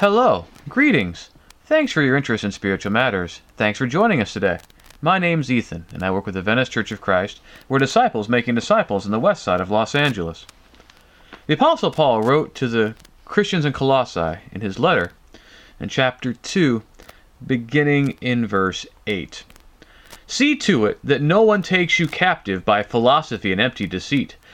Hello, greetings. Thanks for your interest in spiritual matters. Thanks for joining us today. My name's Ethan, and I work with the Venice Church of Christ. We're disciples making disciples in the west side of Los Angeles. The Apostle Paul wrote to the Christians in Colossae in his letter in chapter 2, beginning in verse 8. See to it that no one takes you captive by philosophy and empty deceit,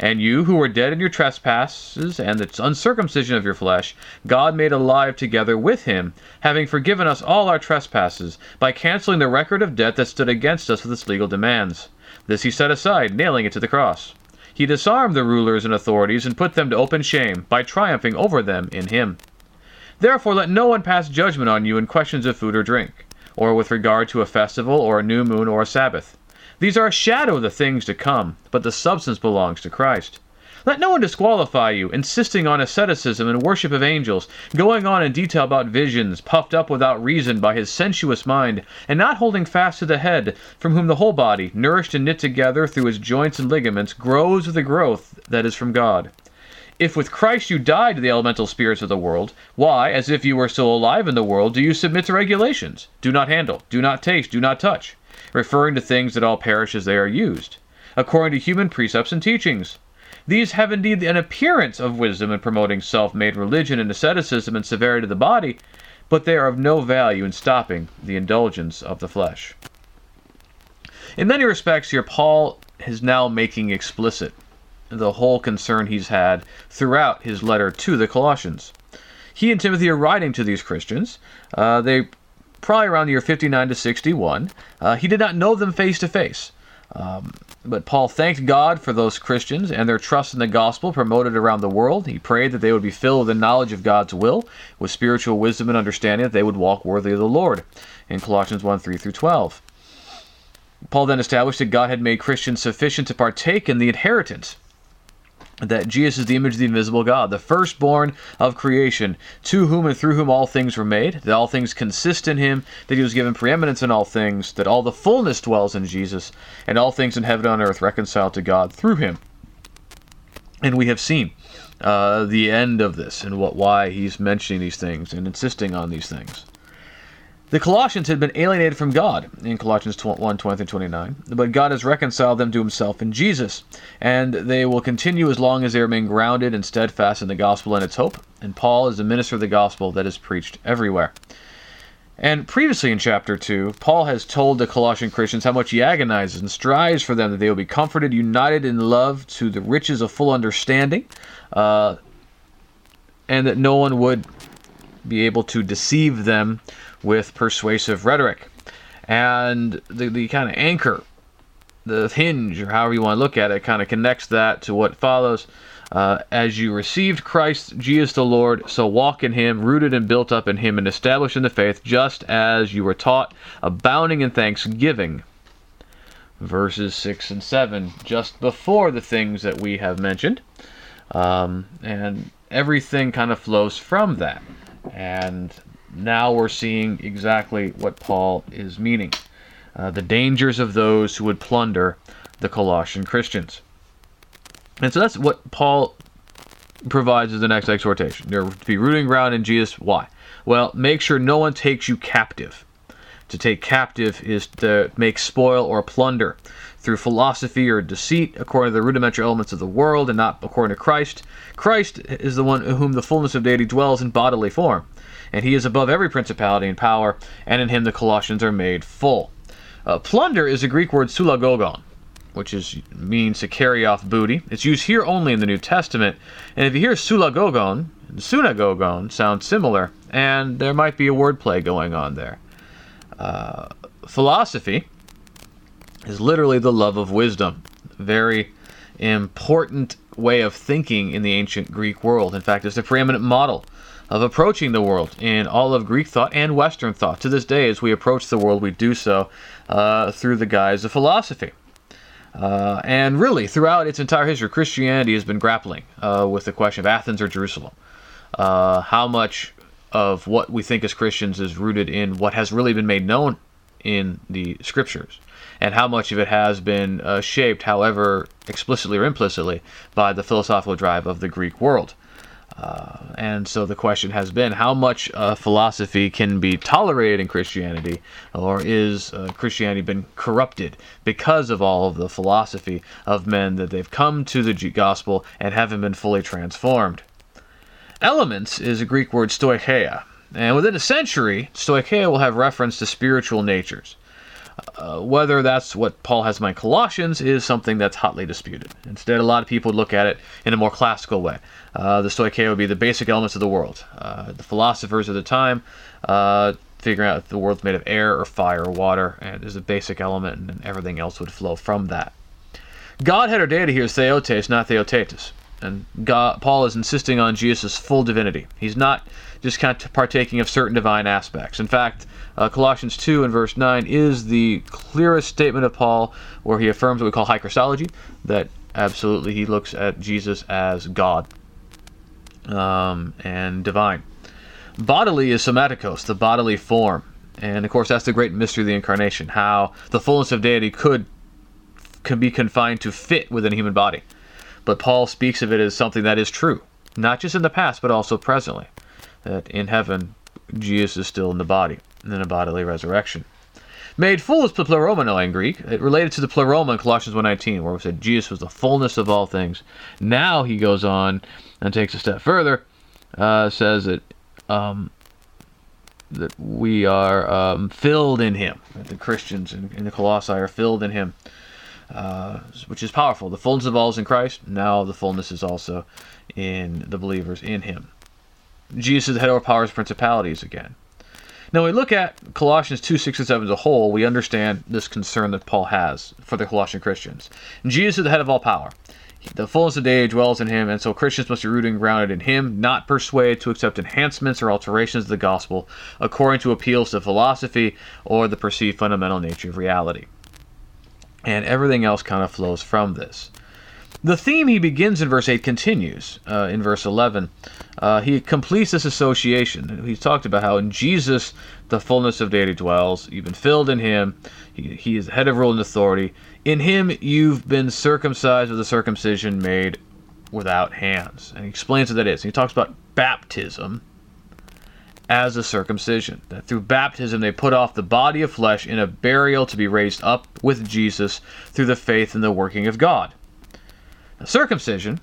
And you who were dead in your trespasses and the uncircumcision of your flesh, God made alive together with him, having forgiven us all our trespasses, by canceling the record of debt that stood against us with its legal demands. This he set aside, nailing it to the cross. He disarmed the rulers and authorities and put them to open shame by triumphing over them in him. Therefore, let no one pass judgment on you in questions of food or drink, or with regard to a festival, or a new moon, or a Sabbath. These are a shadow of the things to come, but the substance belongs to Christ. Let no one disqualify you, insisting on asceticism and worship of angels, going on in detail about visions, puffed up without reason by his sensuous mind, and not holding fast to the head, from whom the whole body, nourished and knit together through its joints and ligaments, grows with the growth that is from God. If with Christ you died to the elemental spirits of the world, why, as if you were still alive in the world, do you submit to regulations? Do not handle, do not taste, do not touch, referring to things that all perish as they are used, according to human precepts and teachings. These have indeed an appearance of wisdom in promoting self made religion and asceticism and severity of the body, but they are of no value in stopping the indulgence of the flesh. In many respects, here Paul is now making explicit the whole concern he's had throughout his letter to the Colossians. He and Timothy are writing to these Christians. Uh, they probably around the year 59 to 61. Uh, he did not know them face to face. But Paul thanked God for those Christians and their trust in the gospel promoted around the world. He prayed that they would be filled with the knowledge of God's will, with spiritual wisdom and understanding, that they would walk worthy of the Lord. In Colossians 1 3 through 12. Paul then established that God had made Christians sufficient to partake in the inheritance that Jesus is the image of the invisible God, the firstborn of creation, to whom and through whom all things were made, that all things consist in him, that he was given preeminence in all things, that all the fullness dwells in Jesus, and all things in heaven and earth reconciled to God through him. And we have seen uh, the end of this and what why he's mentioning these things and insisting on these things. The Colossians had been alienated from God in Colossians 1 20 29, but God has reconciled them to himself in Jesus, and they will continue as long as they remain grounded and steadfast in the gospel and its hope. And Paul is the minister of the gospel that is preached everywhere. And previously in chapter 2, Paul has told the Colossian Christians how much he agonizes and strives for them that they will be comforted, united in love to the riches of full understanding, uh, and that no one would be able to deceive them with persuasive rhetoric. And the, the kind of anchor, the hinge, or however you want to look at it, kind of connects that to what follows. Uh, as you received Christ Jesus the Lord, so walk in him, rooted and built up in him, and established in the faith, just as you were taught, abounding in thanksgiving. Verses 6 and 7, just before the things that we have mentioned. Um, and everything kind of flows from that. And now we're seeing exactly what Paul is meaning uh, the dangers of those who would plunder the Colossian Christians. And so that's what Paul provides as the next exhortation. There to be rooting ground in Jesus. Why? Well, make sure no one takes you captive. To take captive is to make spoil or plunder through philosophy or deceit, according to the rudimentary elements of the world, and not according to Christ. Christ is the one in whom the fullness of deity dwells in bodily form and he is above every principality and power, and in him the Colossians are made full. Uh, plunder is the Greek word sulagogon, which is means to carry off booty. It's used here only in the New Testament, and if you hear sulagogon, sunagogon sounds similar, and there might be a wordplay going on there. Uh, philosophy is literally the love of wisdom. Very important way of thinking in the ancient Greek world. In fact, it's the preeminent model of approaching the world in all of Greek thought and Western thought. To this day, as we approach the world, we do so uh, through the guise of philosophy. Uh, and really, throughout its entire history, Christianity has been grappling uh, with the question of Athens or Jerusalem. Uh, how much of what we think as Christians is rooted in what has really been made known in the scriptures, and how much of it has been uh, shaped, however explicitly or implicitly, by the philosophical drive of the Greek world. Uh, and so the question has been how much uh, philosophy can be tolerated in Christianity, or is uh, Christianity been corrupted because of all of the philosophy of men that they've come to the gospel and haven't been fully transformed? Elements is a Greek word stoicheia, and within a century, stoicheia will have reference to spiritual natures. Uh, whether that's what Paul has in mind Colossians is something that's hotly disputed. Instead, a lot of people look at it in a more classical way. Uh, the Stoicheia would be the basic elements of the world. Uh, the philosophers of the time uh, figuring out if the world's made of air or fire or water, and is a basic element, and everything else would flow from that. Godhead or deity here is theotes, not theotetus. And God, Paul is insisting on Jesus' full divinity. He's not just kind of partaking of certain divine aspects. In fact, uh, Colossians 2 and verse 9 is the clearest statement of Paul where he affirms what we call high Christology, that absolutely he looks at Jesus as God um, and divine. Bodily is somatikos, the bodily form. And of course, that's the great mystery of the incarnation, how the fullness of deity could, could be confined to fit within a human body. But Paul speaks of it as something that is true, not just in the past, but also presently. That in heaven, Jesus is still in the body, in a bodily resurrection. Made full is pleromeno in Greek. It related to the pleroma in Colossians 1.19, where we said Jesus was the fullness of all things. Now he goes on and takes a step further, uh, says that um, that we are um, filled in Him. That the Christians in, in, the Colossae are filled in Him, uh, which is powerful. The fullness of all is in Christ. Now the fullness is also in the believers in Him. Jesus is the head over powers, principalities again. Now, when we look at Colossians 2 6 and 7 as a whole, we understand this concern that Paul has for the Colossian Christians. Jesus is the head of all power. The fullness of the day dwells in him, and so Christians must be rooted and grounded in him, not persuaded to accept enhancements or alterations of the gospel according to appeals to philosophy or the perceived fundamental nature of reality. And everything else kind of flows from this. The theme he begins in verse 8 continues uh, in verse 11. Uh, he completes this association. He's talked about how in Jesus the fullness of deity dwells. You've been filled in him. He, he is head of rule and authority. In him you've been circumcised with a circumcision made without hands. And he explains what that is. he talks about baptism as a circumcision. That through baptism they put off the body of flesh in a burial to be raised up with Jesus through the faith in the working of God. Circumcision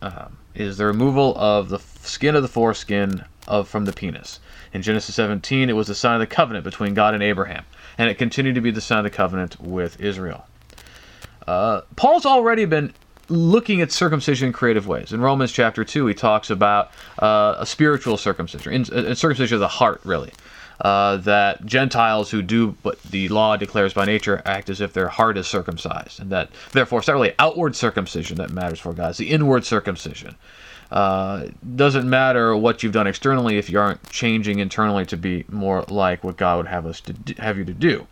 uh, is the removal of the skin of the foreskin of from the penis. In Genesis 17, it was the sign of the covenant between God and Abraham, and it continued to be the sign of the covenant with Israel. Uh, Paul's already been looking at circumcision in creative ways. In Romans chapter 2, he talks about uh, a spiritual circumcision, in, circumcision of the heart, really uh, that Gentiles who do what the law declares by nature act as if their heart is circumcised, and that therefore it's not really outward circumcision that matters for God; it's the inward circumcision. Uh, doesn't matter what you've done externally if you aren't changing internally to be more like what God would have us to do, have you to do.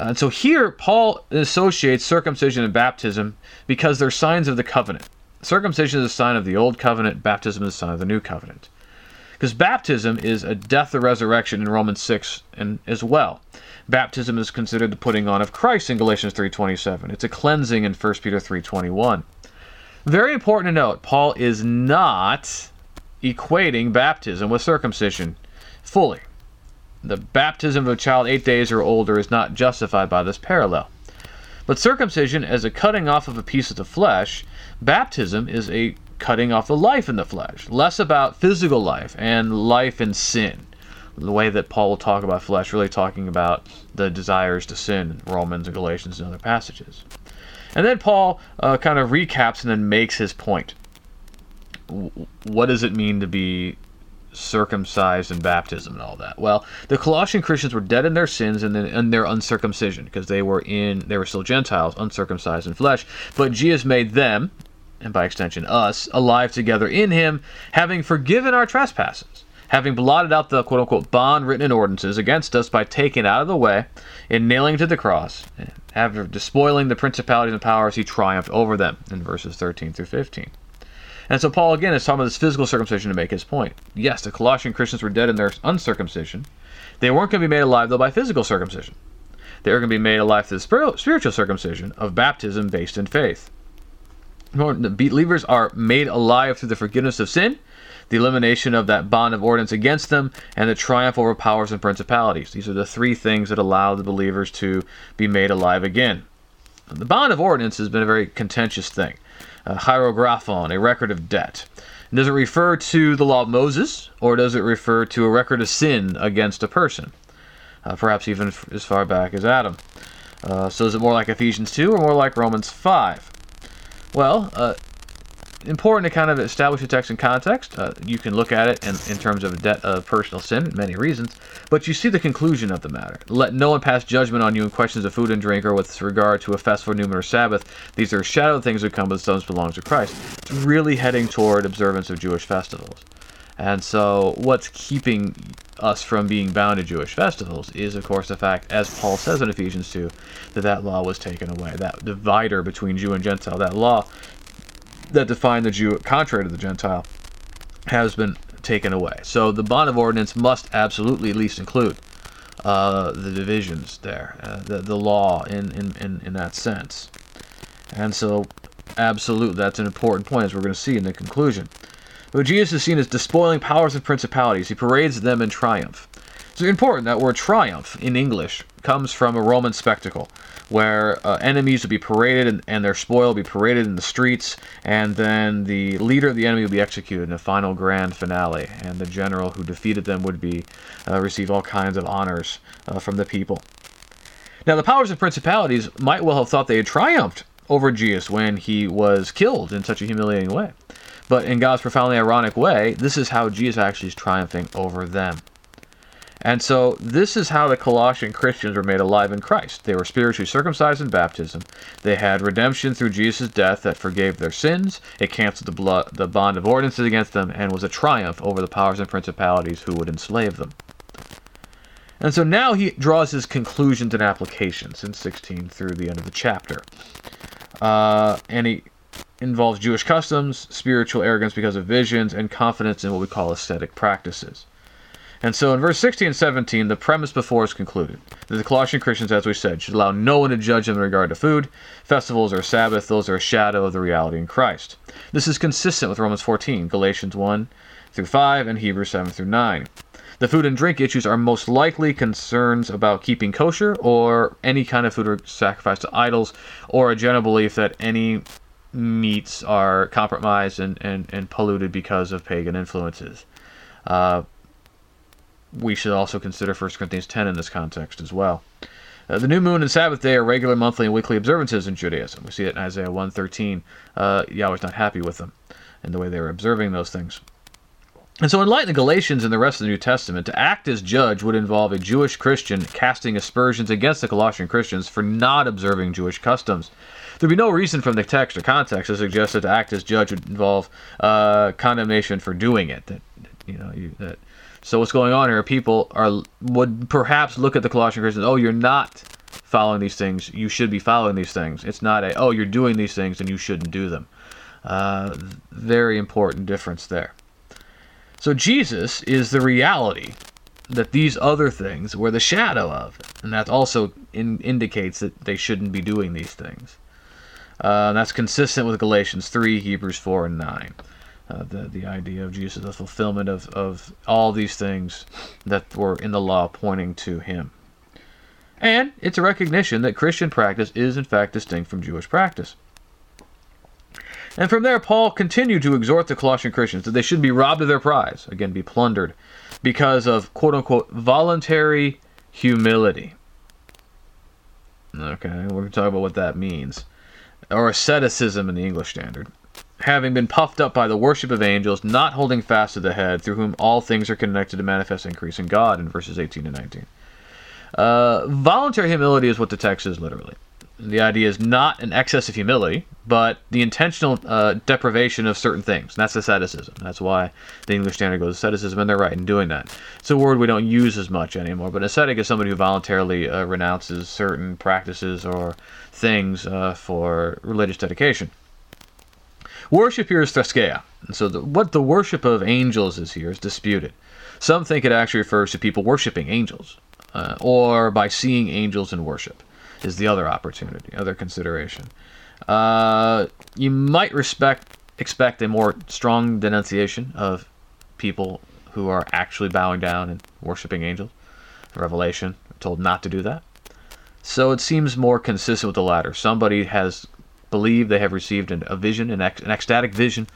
And so here, Paul associates circumcision and baptism because they're signs of the covenant. Circumcision is a sign of the old covenant, baptism is a sign of the new covenant. Because baptism is a death or resurrection in Romans 6 and as well. Baptism is considered the putting on of Christ in Galatians 3:27. It's a cleansing in 1 Peter 3:21. Very important to note, Paul is not equating baptism with circumcision fully. The baptism of a child 8 days or older is not justified by this parallel. But circumcision as a cutting off of a piece of the flesh, baptism is a cutting off the life in the flesh, less about physical life and life in sin. The way that Paul will talk about flesh, really talking about the desires to sin in Romans and Galatians and other passages. And then Paul uh, kind of recaps and then makes his point. What does it mean to be circumcised in baptism and all that? Well, the Colossian Christians were dead in their sins and in their uncircumcision because they were in they were still Gentiles, uncircumcised in flesh. But Jesus made them, and by extension us, alive together in him, having forgiven our trespasses, having blotted out the quote unquote bond written in ordinances against us by taking out of the way and nailing to the cross, after despoiling the principalities and powers, he triumphed over them in verses 13 through 15. And so Paul again is talking about this physical circumcision to make his point. Yes, the Colossian Christians were dead in their uncircumcision. They weren't going to be made alive though by physical circumcision. They were going to be made alive through the spiritual circumcision of baptism based in faith. The believers are made alive through the forgiveness of sin, the elimination of that bond of ordinance against them, and the triumph over powers and principalities. These are the three things that allow the believers to be made alive again. The bond of ordinance has been a very contentious thing. A cheirographon, a record of debt. Does it refer to the law of Moses, or does it refer to a record of sin against a person? Uh, perhaps even as far back as Adam. Uh, so is it more like Ephesians 2 or more like Romans 5? Well, uh, important to kind of establish the text in context. Uh, you can look at it in, in terms of debt of personal sin, many reasons, but you see the conclusion of the matter. Let no one pass judgment on you in questions of food and drink or with regard to a festival, new moon, or Sabbath. These are shadow things that come, but the substance belongs to Christ. It's really heading toward observance of Jewish festivals. And so, what's keeping us from being bound to Jewish festivals is, of course, the fact, as Paul says in Ephesians 2, that that law was taken away. That divider between Jew and Gentile, that law that defined the Jew contrary to the Gentile, has been taken away. So the bond of ordinance must absolutely at least include uh, the divisions there, uh, the, the law in, in, in, in that sense. And so, absolutely, that's an important point, as we're going to see in the conclusion. But Jesus is seen as despoiling powers and principalities. He parades them in triumph. It's important that word triumph in English comes from a Roman spectacle where uh, enemies would be paraded and, and, their spoil would be paraded in the streets, and then the leader of the enemy would be executed in a final grand finale, and the general who defeated them would be uh, receive all kinds of honors uh, from the people. Now, the powers and principalities might well have thought they had triumphed over Jesus when he was killed in such a humiliating way. But in God's profoundly ironic way, this is how Jesus actually is triumphing over them. And so this is how the Colossian Christians were made alive in Christ. They were spiritually circumcised in baptism. They had redemption through Jesus' death that forgave their sins. It canceled the, blood, the bond of ordinances against them and was a triumph over the powers and principalities who would enslave them. And so now he draws his conclusions and applications in 16 through the end of the chapter. Uh, and he involves Jewish customs, spiritual arrogance because of visions, and confidence in what we call ascetic practices. And so in verse 16 and 17, the premise before is concluded. That the Colossian Christians, as we said, should allow no one to judge them in regard to food. Festivals or Sabbath, those are a shadow of the reality in Christ. This is consistent with Romans 14, Galatians 1 through 5, and Hebrews 7 through 9. The food and drink issues are most likely concerns about keeping kosher or any kind of food or sacrifice to idols, or a general belief that any meats are compromised and, and, and polluted because of pagan influences. Uh, we should also consider 1 Corinthians 10 in this context as well. Uh, the new moon and Sabbath day are regular monthly and weekly observances in Judaism. We see it in Isaiah 113. Uh, Yahweh's not happy with them and the way they were observing those things. And so, in light of the Galatians and the rest of the New Testament, to act as judge would involve a Jewish Christian casting aspersions against the Colossian Christians for not observing Jewish customs. There'd be no reason from the text or context to suggest that to act as judge would involve uh, condemnation for doing it. That you know, you, that so what's going on here? People are would perhaps look at the Colossian Christians. Oh, you're not following these things. You should be following these things. It's not a oh, you're doing these things and you shouldn't do them. Uh, very important difference there. So Jesus is the reality that these other things were the shadow of, and that also in, indicates that they shouldn't be doing these things. Uh, that's consistent with Galatians 3, Hebrews 4, and 9 uh, the the idea of Jesus, the fulfillment of, of all these things that were in the law pointing to him. And it's a recognition that Christian practice is in fact distinct from Jewish practice. And from there, Paul continued to exhort the Colossian Christians that they should be robbed of their prize, again, be plundered, because of quote unquote voluntary humility. Okay, we're going to talk about what that means. Or asceticism in the English Standard having been puffed up by the worship of angels, not holding fast to the head, through whom all things are connected to manifest increase in God, in verses 18 and 19. Uh, voluntary humility is what the text is literally. The idea is not an excess of humility, but the intentional uh, deprivation of certain things. And that's asceticism. That's why the English Standard goes asceticism, and they're right in doing that. It's a word we don't use as much anymore, but ascetic is somebody who voluntarily uh, renounces certain practices or things uh, for religious dedication. Worship here is threskeia. And so the, what the worship of angels is here is disputed. Some think it actually refers to people worshiping angels, uh, or by seeing angels in worship is the other opportunity, other consideration. Uh, you might respect expect a more strong denunciation of people who are actually bowing down and worshiping angels. Revelation told not to do that. So it seems more consistent with the latter. Somebody has believed they have received an, a vision, an, ec- an ecstatic vision,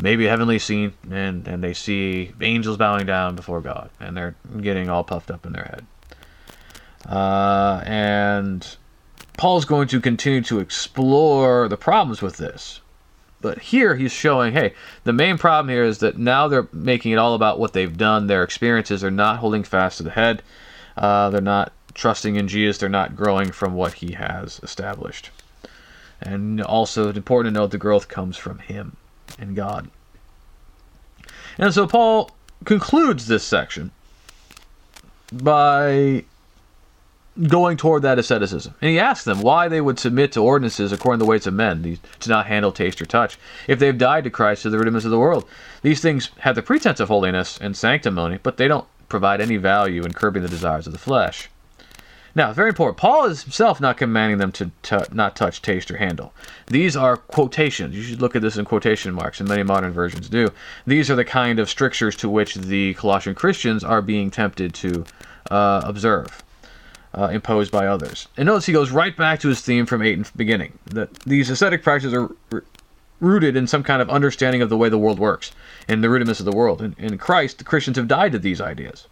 maybe a heavenly scene, and, and they see angels bowing down before God, and they're getting all puffed up in their head. Uh, and Paul's going to continue to explore the problems with this. But here he's showing, hey, the main problem here is that now they're making it all about what they've done. Their experiences They're not holding fast to the head. Uh, they're not trusting in Jesus. They're not growing from what he has established. And also, it's important to note the growth comes from him and God. And so Paul concludes this section by going toward that asceticism. And he asks them why they would submit to ordinances according to the ways of men, to not handle, taste, or touch, if they've died to Christ to the rudiments of the world. These things have the pretense of holiness and sanctimony, but they don't provide any value in curbing the desires of the flesh. Now, very important. Paul is himself not commanding them to t- not touch, taste, or handle. These are quotations. You should look at this in quotation marks, and many modern versions do. These are the kind of strictures to which the Colossian Christians are being tempted to uh, observe uh, imposed by others. And notice he goes right back to his theme from 8 in the beginning that these ascetic practices are rooted in some kind of understanding of the way the world works, and the rudiments of the world. In, in Christ, the Christians have died to these ideas.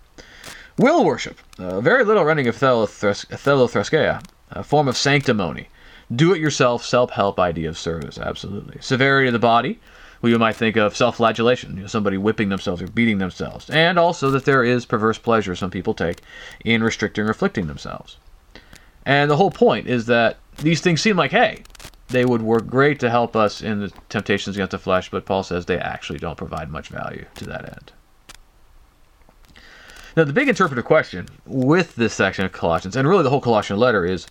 Will worship, uh, very little running of ethelothreskeia, a form of sanctimony. Do it yourself, self help idea of service, absolutely. Severity of the body, well, you might think of self flagellation, you know, somebody whipping themselves or beating themselves. And also that there is perverse pleasure some people take in restricting or afflicting themselves. And the whole point is that these things seem like, hey, they would work great to help us in the temptations against the flesh, but Paul says they actually don't provide much value to that end. Now, the big interpretive question with this section of Colossians, and really the whole Colossian letter, is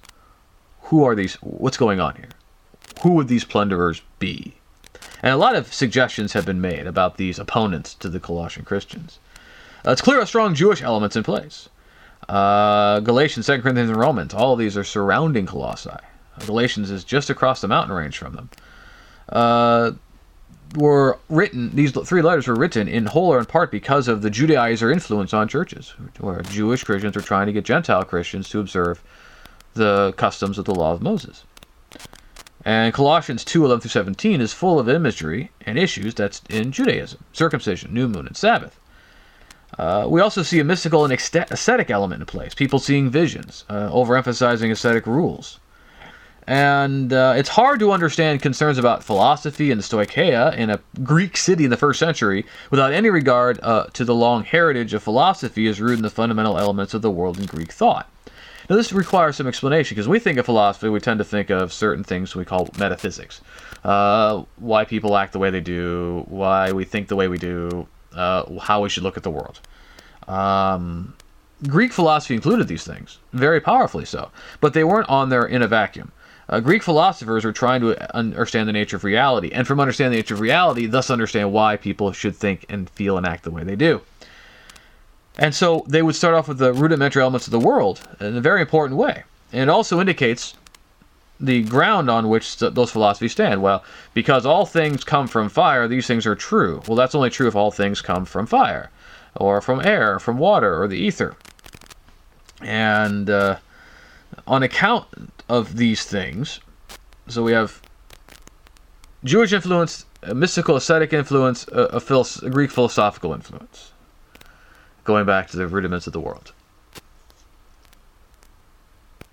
who are these? What's going on here? Who would these plunderers be? And a lot of suggestions have been made about these opponents to the Colossian Christians. Uh, it's clear a strong Jewish elements in place. Uh, Galatians, 2 Corinthians, and Romans, all of these are surrounding Colossae. Galatians is just across the mountain range from them. Uh, were written, these three letters were written in whole or in part because of the Judaizer influence on churches, where Jewish Christians were trying to get Gentile Christians to observe the customs of the law of Moses. And Colossians 2 11 through 17 is full of imagery and issues that's in Judaism circumcision, new moon, and Sabbath. Uh, we also see a mystical and ascetic element in place, people seeing visions, uh, overemphasizing ascetic rules. And uh, it's hard to understand concerns about philosophy and stoicheia in a Greek city in the first century without any regard uh, to the long heritage of philosophy as rooted in the fundamental elements of the world in Greek thought. Now, this requires some explanation because we think of philosophy, we tend to think of certain things we call metaphysics. Uh, why people act the way they do, why we think the way we do, uh, how we should look at the world. Um, Greek philosophy included these things, very powerfully so, but they weren't on there in a vacuum. Uh, Greek philosophers were trying to understand the nature of reality, and from understanding the nature of reality, thus understand why people should think and feel and act the way they do. And so they would start off with the rudimentary elements of the world in a very important way. And it also indicates the ground on which those philosophies stand. Well, because all things come from fire, these things are true. Well, that's only true if all things come from fire, or from air, or from water, or the ether. And uh, on account of these things, so we have Jewish influence, mystical ascetic influence, a, a, a Greek philosophical influence going back to the rudiments of the world.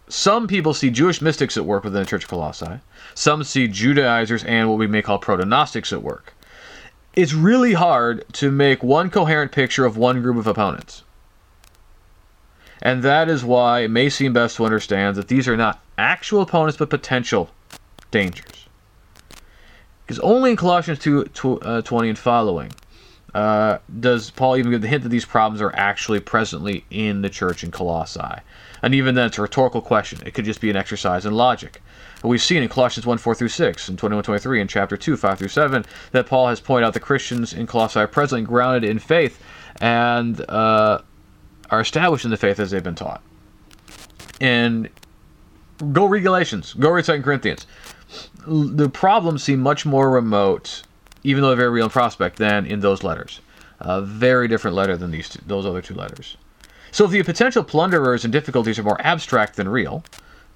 Some people see Jewish mystics at work within the Church of Colossae. Some see Judaizers and what we may call proto Gnostics at work. It's really hard to make one coherent picture of one group of opponents. And that is why it may seem best to understand that these are not actual opponents but potential dangers. Because only in Colossians 2 uh, 20 and following uh, does Paul even give the hint that these problems are actually presently in the church in Colossae. And even then, it's a rhetorical question. It could just be an exercise in logic. But we've seen in Colossians 1 4 through 6, and 21 23, and chapter 2 5 through 7, that Paul has pointed out the Christians in Colossae are presently grounded in faith and uh, are established in the faith as they've been taught. And go read Galatians, go read 2 Corinthians. The problems seem much more remote, even though they're very real and prospect, than in those letters. A very different letter than these two, those other two letters. So if the potential plunderers and difficulties are more abstract than real,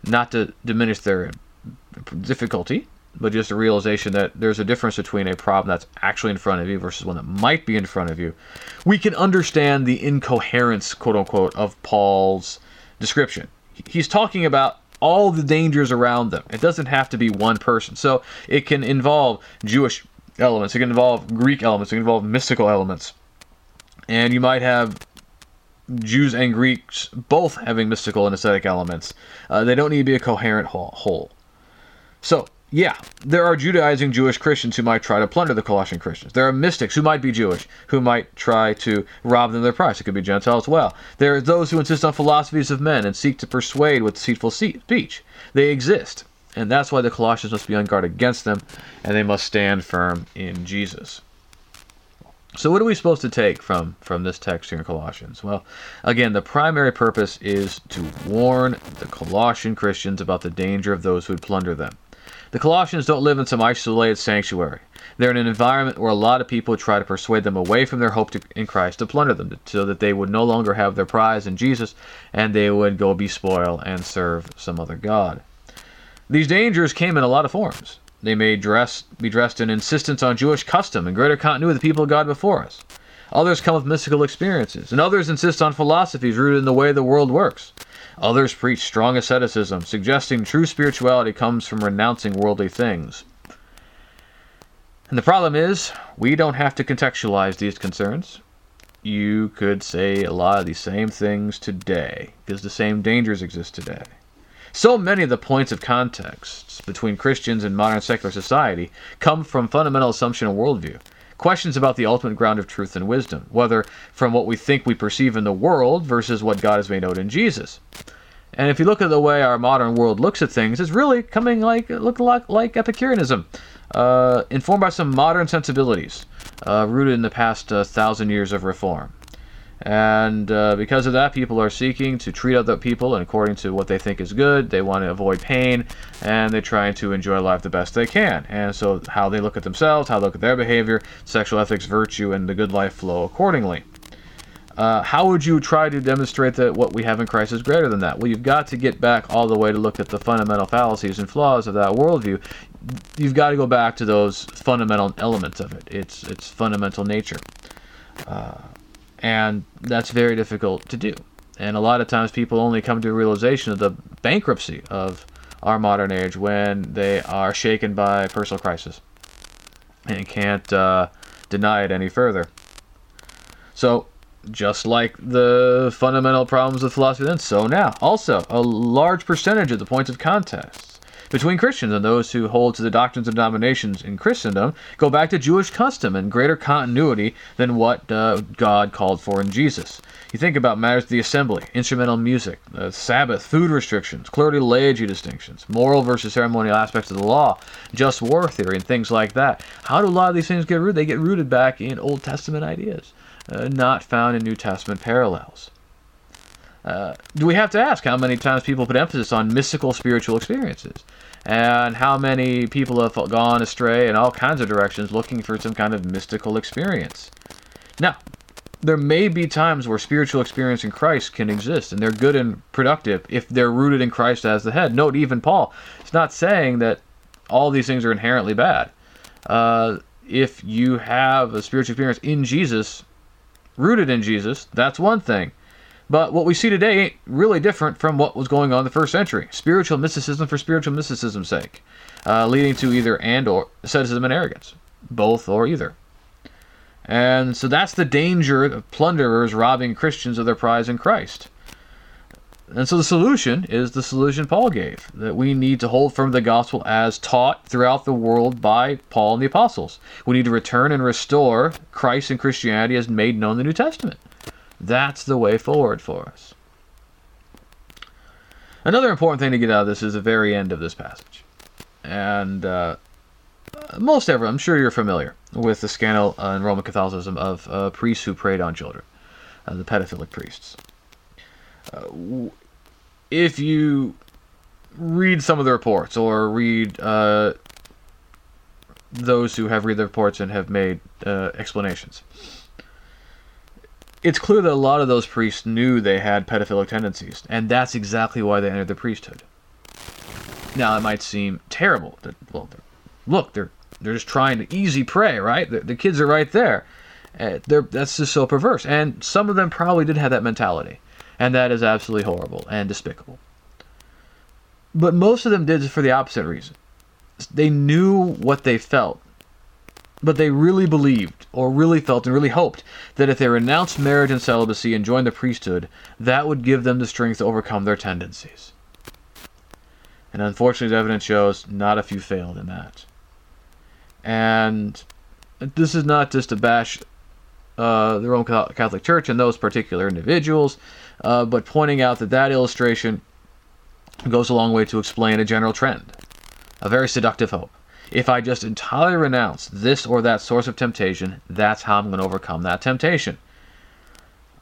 not to diminish their difficulty, but just a realization that there's a difference between a problem that's actually in front of you versus one that might be in front of you, we can understand the incoherence, quote unquote, of Paul's description. He's talking about all the dangers around them. It doesn't have to be one person. So it can involve Jewish elements, it can involve Greek elements, it can involve mystical elements. And you might have Jews and Greeks both having mystical and ascetic elements. Uh, they don't need to be a coherent whole. So, yeah, there are Judaizing Jewish Christians who might try to plunder the Colossian Christians. There are mystics who might be Jewish who might try to rob them of their prize. It could be Gentile as well. There are those who insist on philosophies of men and seek to persuade with deceitful speech. They exist, and that's why the Colossians must be on guard against them, and they must stand firm in Jesus. So what are we supposed to take from from this text here in Colossians? Well, again, the primary purpose is to warn the Colossian Christians about the danger of those who would plunder them. The Colossians don't live in some isolated sanctuary. They're in an environment where a lot of people try to persuade them away from their hope to, in Christ to plunder them, so that they would no longer have their prize in Jesus and they would go be spoiled and serve some other God. These dangers came in a lot of forms. They may dress, be dressed in insistence on Jewish custom and greater continuity of the people of God before us. Others come with mystical experiences, and others insist on philosophies rooted in the way the world works. Others preach strong asceticism, suggesting true spirituality comes from renouncing worldly things. And the problem is, we don't have to contextualize these concerns. You could say a lot of these same things today, because the same dangers exist today. So many of the points of context between Christians and modern secular society come from fundamental assumption and worldview. Questions about the ultimate ground of truth and wisdom, whether from what we think we perceive in the world versus what God has made known in Jesus. And if you look at the way our modern world looks at things, it's really coming like look like, like Epicureanism, uh, informed by some modern sensibilities, uh, rooted in the past uh, thousand years of reform. And uh, because of that, people are seeking to treat other people according to what they think is good. They want to avoid pain, and they're trying to enjoy life the best they can. And so, how they look at themselves, how they look at their behavior, sexual ethics, virtue, and the good life flow accordingly. Uh, how would you try to demonstrate that what we have in Christ is greater than that? Well, you've got to get back all the way to look at the fundamental fallacies and flaws of that worldview. You've got to go back to those fundamental elements of it. Its its fundamental nature. Uh, and that's very difficult to do. And a lot of times people only come to a realization of the bankruptcy of our modern age when they are shaken by personal crisis and can't uh, deny it any further. So, just like the fundamental problems of philosophy then, so now. Also, a large percentage of the points of context between Christians and those who hold to the doctrines of denominations in Christendom go back to Jewish custom and greater continuity than what uh, God called for in Jesus. You think about matters of the assembly, instrumental music, uh, Sabbath, food restrictions, clergy laity distinctions, moral versus ceremonial aspects of the law, just war theory, and things like that. How do a lot of these things get rooted? They get rooted back in Old Testament ideas, uh, not found in New Testament parallels. Uh, do we have to ask how many times people put emphasis on mystical spiritual experiences? And how many people have gone astray in all kinds of directions looking for some kind of mystical experience? Now, there may be times where spiritual experience in Christ can exist, and they're good and productive if they're rooted in Christ as the head. Note, even Paul, it's not saying that all these things are inherently bad. Uh, if you have a spiritual experience in Jesus, rooted in Jesus, that's one thing. But what we see today ain't really different from what was going on in the first century. Spiritual mysticism for spiritual mysticism's sake, uh, leading to either and or asceticism and arrogance, both or either. And so that's the danger of plunderers robbing Christians of their prize in Christ. and so the solution is the solution Paul gave that we need to hold firm the gospel as taught throughout the world by Paul and the apostles. We need to return and restore Christ and Christianity as made known in the New Testament. That's the way forward for us. Another important thing to get out of this is the very end of this passage. And uh, most everyone, I'm sure you're familiar with the scandal uh, in Roman Catholicism of uh, priests who preyed on children, uh, the pedophilic priests. Uh, if you read some of the reports or read uh, those who have read the reports and have made explanations, it's clear that a lot of those priests knew they had pedophilic tendencies, and that's exactly why they entered the priesthood. Now, it might seem terrible that, well, they're, look, they're they're just trying to easy prey, right? The, the kids are right there. Uh, that's just so perverse, and some of them probably did have that mentality. And that is absolutely horrible and despicable. But most of them did it for the opposite reason. They knew what they felt, but they really believed, or really felt, and really hoped that if they renounced marriage and celibacy and joined the priesthood, that would give them the strength to overcome their tendencies. And unfortunately, the evidence shows not a few failed in that. And this is not just to bash uh, the Roman Catholic Church and those particular individuals, uh, but pointing out that that illustration goes a long way to explain a general trend, a very seductive hope. If I just entirely renounce this or that source of temptation, that's how I'm going to overcome that temptation.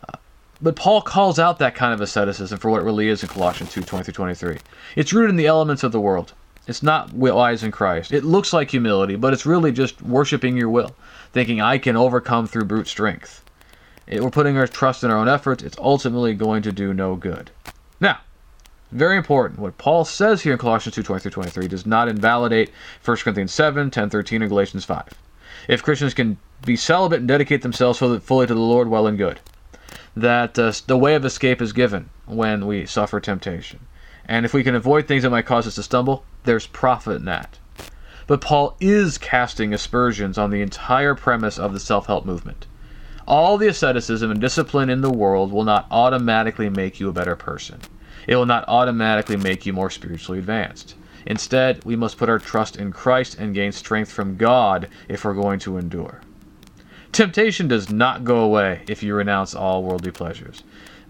Uh, but Paul calls out that kind of asceticism for what it really is in Colossians 2 20 23. It's rooted in the elements of the world. It's not wise in Christ. It looks like humility, but it's really just worshiping your will, thinking I can overcome through brute strength. If we're putting our trust in our own efforts, it's ultimately going to do no good. Now, very important. What Paul says here in Colossians 2 23 23 does not invalidate 1 Corinthians 7, 10, 13, or Galatians 5. If Christians can be celibate and dedicate themselves fully to the Lord, well and good. That uh, the way of escape is given when we suffer temptation. And if we can avoid things that might cause us to stumble, there's profit in that. But Paul is casting aspersions on the entire premise of the self help movement. All the asceticism and discipline in the world will not automatically make you a better person. It will not automatically make you more spiritually advanced. Instead, we must put our trust in Christ and gain strength from God if we're going to endure. Temptation does not go away if you renounce all worldly pleasures.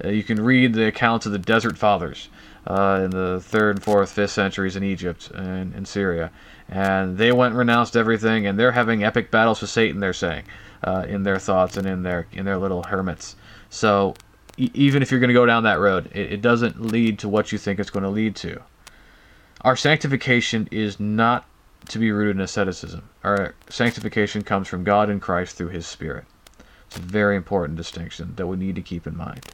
Uh, you can read the accounts of the desert fathers uh, in the third, fourth, fifth centuries in Egypt and in Syria, and they went and renounced everything, and they're having epic battles with Satan. They're saying, uh, in their thoughts and in their in their little hermits. So even if you're going to go down that road, it, it doesn't lead to what you think it's going to lead to. Our sanctification is not to be rooted in asceticism. Our sanctification comes from God in Christ through His Spirit. It's a very important distinction that we need to keep in mind.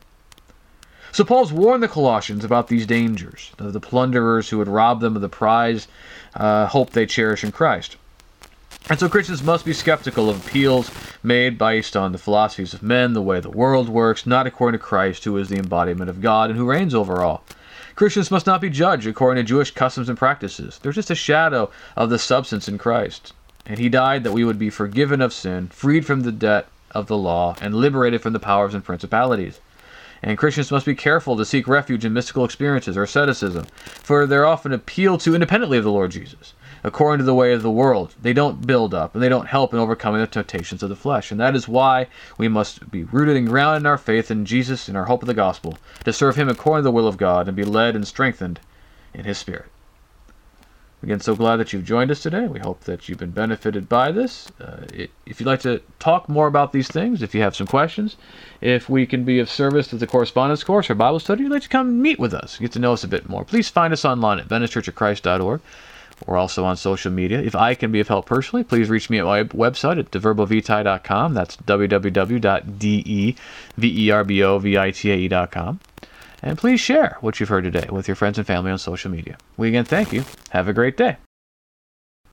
So Paul's warned the Colossians about these dangers, of the plunderers who would rob them of the prize uh, hope they cherish in Christ. And so Christians must be skeptical of appeals made based on the philosophies of men, the way the world works, not according to Christ, who is the embodiment of God and who reigns over all. Christians must not be judged according to Jewish customs and practices. They're just a shadow of the substance in Christ. And he died that we would be forgiven of sin, freed from the debt of the law, and liberated from the powers and principalities. And Christians must be careful to seek refuge in mystical experiences or asceticism, for they're often appealed to independently of the Lord Jesus according to the way of the world. They don't build up and they don't help in overcoming the temptations of the flesh. And that is why we must be rooted and grounded in our faith in Jesus and our hope of the gospel, to serve Him according to the will of God and be led and strengthened in His Spirit. Again, so glad that you've joined us today. We hope that you've been benefited by this. Uh, if you'd like to talk more about these things, if you have some questions, if we can be of service to the correspondence course or Bible study, you'd like to come meet with us, get to know us a bit more, please find us online at VeniceChurchOfChrist.org. We're also on social media. If I can be of help personally, please reach me at my website at deverbovitae.com. That's www.deverbovitae.com. And please share what you've heard today with your friends and family on social media. We again thank you. Have a great day.